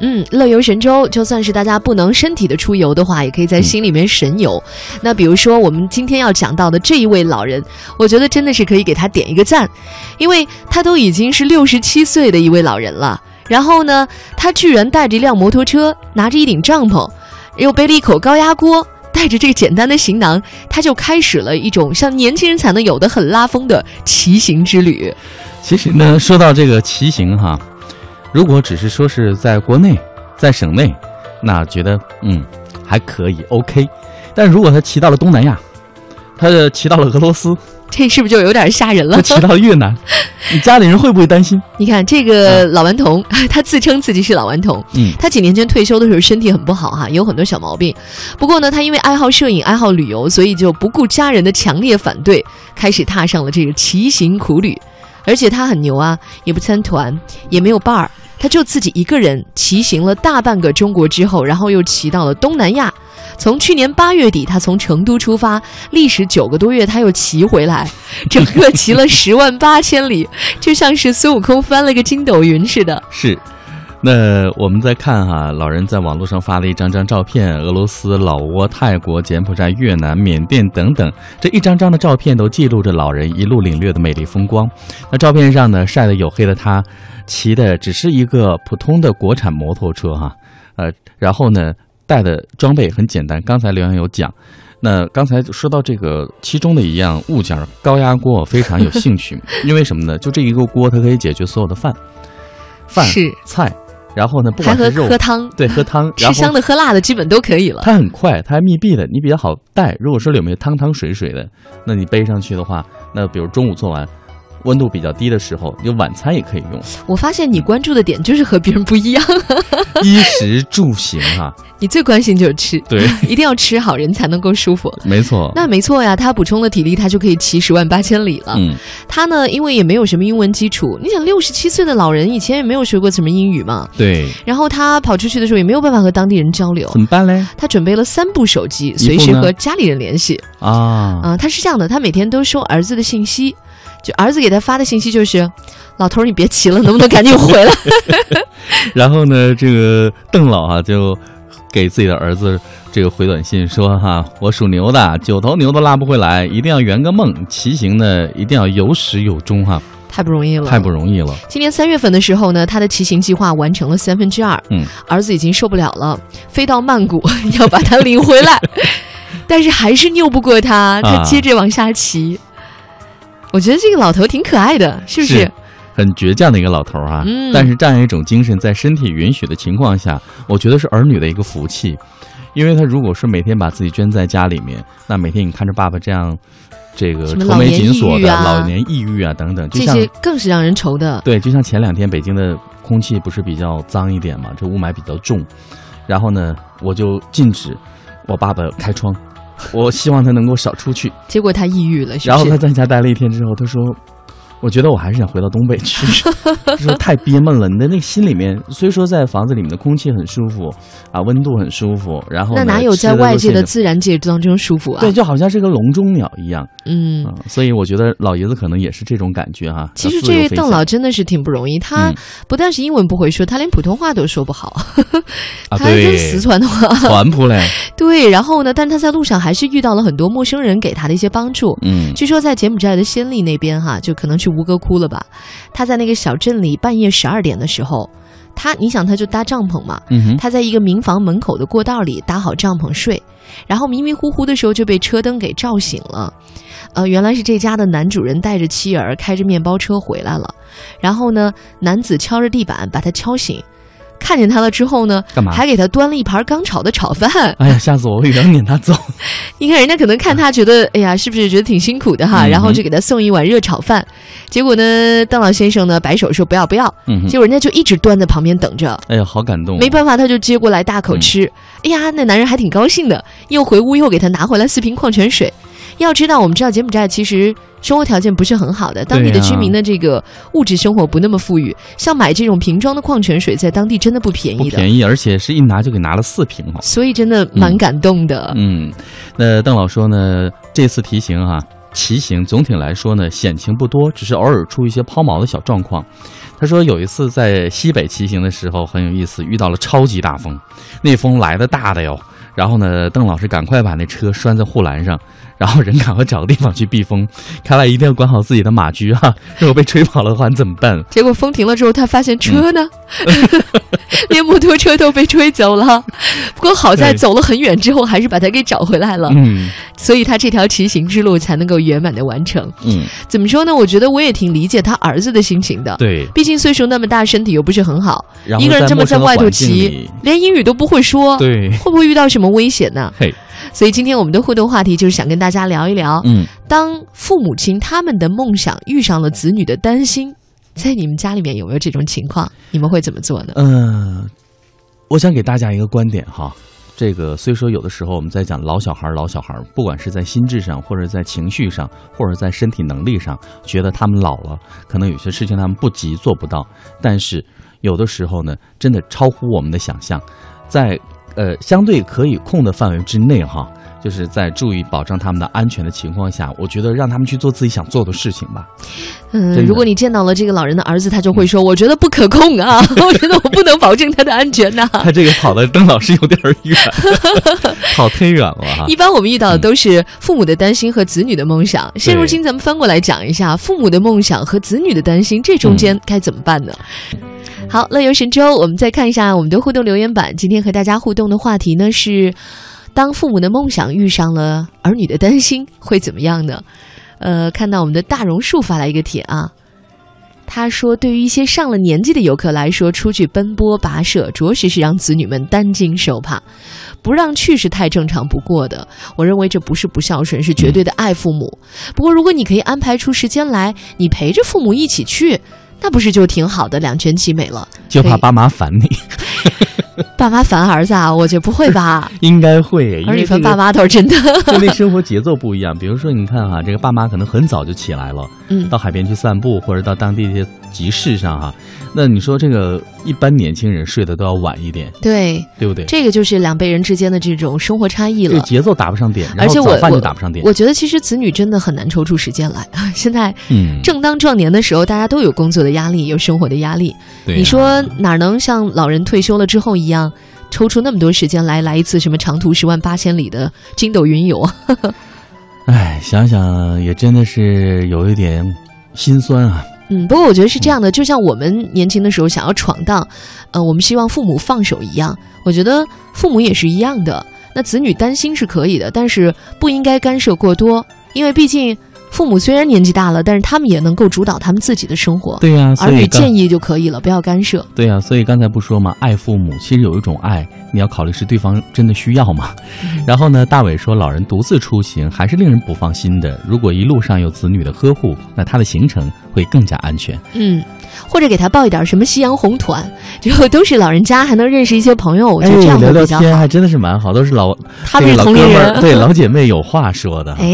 嗯，乐游神州，就算是大家不能身体的出游的话，也可以在心里面神游。那比如说我们今天要讲到的这一位老人，我觉得真的是可以给他点一个赞，因为他都已经是六十七岁的一位老人了。然后呢，他居然带着一辆摩托车，拿着一顶帐篷，又背了一口高压锅，带着这个简单的行囊，他就开始了一种像年轻人才能有的很拉风的骑行之旅。其实呢，说到这个骑行哈，如果只是说是在国内，在省内，那觉得嗯还可以 OK，但如果他骑到了东南亚，他骑到了俄罗斯，这是不是就有点吓人了？他骑到了越南，你家里人会不会担心？你看这个老顽童，他自称自己是老顽童。嗯，他几年前退休的时候身体很不好哈，有很多小毛病。不过呢，他因为爱好摄影、爱好旅游，所以就不顾家人的强烈反对，开始踏上了这个骑行苦旅。而且他很牛啊，也不参团，也没有伴儿，他就自己一个人骑行了大半个中国之后，然后又骑到了东南亚。从去年八月底，他从成都出发，历时九个多月，他又骑回来，整个骑了十万八千里，就像是孙悟空翻了个筋斗云似的。是。那我们再看哈，老人在网络上发了一张张照片，俄罗斯、老挝、泰国、柬埔寨、越南、缅甸等等，这一张张的照片都记录着老人一路领略的美丽风光。那照片上呢，晒得黝黑的他，骑的只是一个普通的国产摩托车哈，呃，然后呢，带的装备很简单。刚才刘洋有讲，那刚才说到这个其中的一样物件——高压锅，我非常有兴趣，因为什么呢？就这一个锅，它可以解决所有的饭、饭是菜。然后呢，不还喝管是肉，喝汤，对，喝汤，吃香的喝辣的基本都可以了。它很快，它还密闭的，你比较好带。如果说里面有汤汤水水的，那你背上去的话，那比如中午做完，温度比较低的时候，就晚餐也可以用。我发现你关注的点就是和别人不一样，衣食住行啊，你最关心就是吃，对，一定要吃好，人才能够舒服。没错。那没错呀，他补充了体力，他就可以骑十万八千里了。嗯，他呢，因为也没有什么英文基础，你想六十七岁的老人以前也没有学过什么英语嘛，对，然后他跑出去的时候也没有办法和当地人交流怎，么办嘞？他准备了三部手机，随时和家里人联系。啊，啊、他是这样的，他每天都收儿子的信息，就儿子给他发的信息就是：“老头儿，你别骑了，能不能赶紧回来 然后呢，这个邓老啊就给自己的儿子这个回短信说哈，我属牛的，九头牛都拉不回来，一定要圆个梦，骑行呢一定要有始有终哈，？”太不容易了，太不容易了。今年三月份的时候呢，他的骑行计划完成了三分之二。嗯，儿子已经受不了了，飞到曼谷 要把他领回来，但是还是拗不过他，他啊接着往下骑。我觉得这个老头挺可爱的，是不是？是很倔强的一个老头儿啊，嗯。但是这样一种精神，在身体允许的情况下，我觉得是儿女的一个福气，因为他如果是每天把自己圈在家里面，那每天你看着爸爸这样，这个愁眉紧锁的老年抑郁啊等等，就这像些更是让人愁的。对，就像前两天北京的空气不是比较脏一点嘛，这雾霾比较重，然后呢，我就禁止我爸爸开窗，我希望他能够少出去，结果他抑郁了，是然后？他在家待了一天之后，他说：“我觉得我还是想回到东北去，他说太憋闷了。你的那个心里面，虽说在房子里面的空气很舒服啊，温度很舒服，然后那哪有在外界的自然界当中舒服啊？对，就好像是个笼中鸟一样嗯。啊、所以我觉得老爷子可能也是这种感觉哈、其实这位邓老真的是挺不容易，他嗯不但是英文不会说，他连普通话都说不好，啊，他跟，四川的话。传普嘞，对，然后呢，但他在路上还是遇到了很多陌生人给他的一些帮助。嗯，据说在柬埔寨的暹粒那边哈，就可能去吴哥窟了吧。他在那个小镇里，半夜十二点的时候，他你想他就搭帐篷嘛，他在一个民房门口的过道里搭好帐篷睡，然后迷迷糊糊的时候就被车灯给照醒了。呃，原来是这家的男主人带着妻儿开着面包车回来了，然后呢，男子敲着地板把他敲醒，看见他了之后呢，干嘛？还给他端了一盘刚炒的炒饭。哎呀，吓死我！我以为要撵他走。你看人家可能看他觉得，哎呀，是不是觉得挺辛苦的哈？嗯然后就给他送一碗热炒饭。结果呢，邓老先生呢摆手说不要不要，嗯，结果人家就一直端在旁边等着。哎呀，好感动哦。没办法，他就接过来大口嗯吃。哎呀，那男人还挺高兴的，又回屋又给他拿回来四瓶矿泉水。要知道，我们知道柬埔寨其实生活条件不是很好的，当地的居民的这个物质生活不那么富裕，像买这种瓶装的矿泉水，在当地真的不便宜的，不便宜，而且是一拿就给拿了四瓶嘛。所以真的蛮感动的。嗯，那邓老说呢，这次提醒哈、骑行总体来说呢，险情不多，只是偶尔出一些抛锚的小状况。他说有一次在西北骑行的时候很有意思，遇到了超级大风，那风来的大的哟。然后呢，邓老师赶快把那车拴在护栏上，然后人赶快找个地方去避风。看来一定要管好自己的马驹啊，如果被吹跑了的话，你怎么办？结果风停了之后，他发现车呢，连摩托车都被吹走了。不过好在走了很远之后，还是把它给找回来了。嗯，所以他这条骑行之路才能够圆满的完成。嗯，怎么说呢？我觉得我也挺理解他儿子的心情的。对，毕竟岁数那么大，身体又不是很好，一个人这么在外头骑连英语都不会说，对，会不会遇到什么危险呢？嘿，所以今天我们的互动话题就是想跟大家聊一聊，嗯，当父母亲他们的梦想遇上了子女的担心，在你们家里面有没有这种情况？你们会怎么做呢？嗯，我想给大家一个观点哈。这个虽说有的时候我们在讲老小孩儿，老小孩儿，不管是在心智上，或者在情绪上，或者在身体能力上，觉得他们老了，可能有些事情他们不急做不到。但是有的时候呢，真的超乎我们的想象，在呃相对可以控的范围之内哈，就是在注意保障他们的安全的情况下，我觉得让他们去做自己想做的事情吧。嗯，如果你见到了这个老人的儿子，他就会说：“我觉得不可控啊，我觉得我不能保证他的安全呐、他这个跑的邓老师有点远，跑忒远了哈。一般我们遇到的都是父母的担心和子女的梦想。现如今，咱们翻过来讲一下，父母的梦想和子女的担心，这中间该怎么办呢？好，乐游神州，我们再看一下我们的互动留言板。今天和大家互动的话题呢是：当父母的梦想遇上了儿女的担心，会怎么样呢？呃，看到我们的大榕树发来一个帖啊，他说：“对于一些上了年纪的游客来说，出去奔波跋涉，着实是让子女们担惊受怕。不让去是太正常不过的。我认为这不是不孝顺，是绝对的爱父母。不过，如果你可以安排出时间来，你陪着父母一起去，那不是就挺好的，两全其美了。就怕爸妈烦你，爸妈烦儿子啊，我觉得不会吧？应该会，因儿女烦爸妈倒是真的。就那生活节奏不一样。比如说，你看哈，这个爸妈可能很早就起来了，嗯到海边去散步，或者到当地的一些集市上哈。那你说这个一般年轻人睡得都要晚一点，对，对不对？这个就是两辈人之间的这种生活差异了。这个节奏打不上点，而且我饭就我打不上点。我觉得其实子女真的很难抽出时间来。现在嗯，正当壮年的时候，大家都有工作的压力，有生活的压力。你说哪能像老人退休了之后一样，抽出那么多时间来来一次什么长途十万八千里的筋斗云游啊？哎，想想也真的是有一点心酸啊。嗯，不过我觉得是这样的，就像我们年轻的时候想要闯荡，呃，我们希望父母放手一样，我觉得父母也是一样的。那子女担心是可以的，但是不应该干涉过多，因为毕竟父母虽然年纪大了，但是他们也能够主导他们自己的生活。对呀、所儿女建议就可以了，不要干涉。对呀、所以刚才不说嘛，爱父母其实有一种爱，你要考虑是对方真的需要吗？嗯然后呢，大伟说，老人独自出行还是令人不放心的。如果一路上有子女的呵护，那他的行程会更加安全。嗯，或者给他报一点什么夕阳红团，之后都是老人家，还能认识一些朋友，我觉得这样哎聊聊会比较好。天还真的是蛮好，都是老他是同龄人哥们儿，对老姐妹有话说的。哎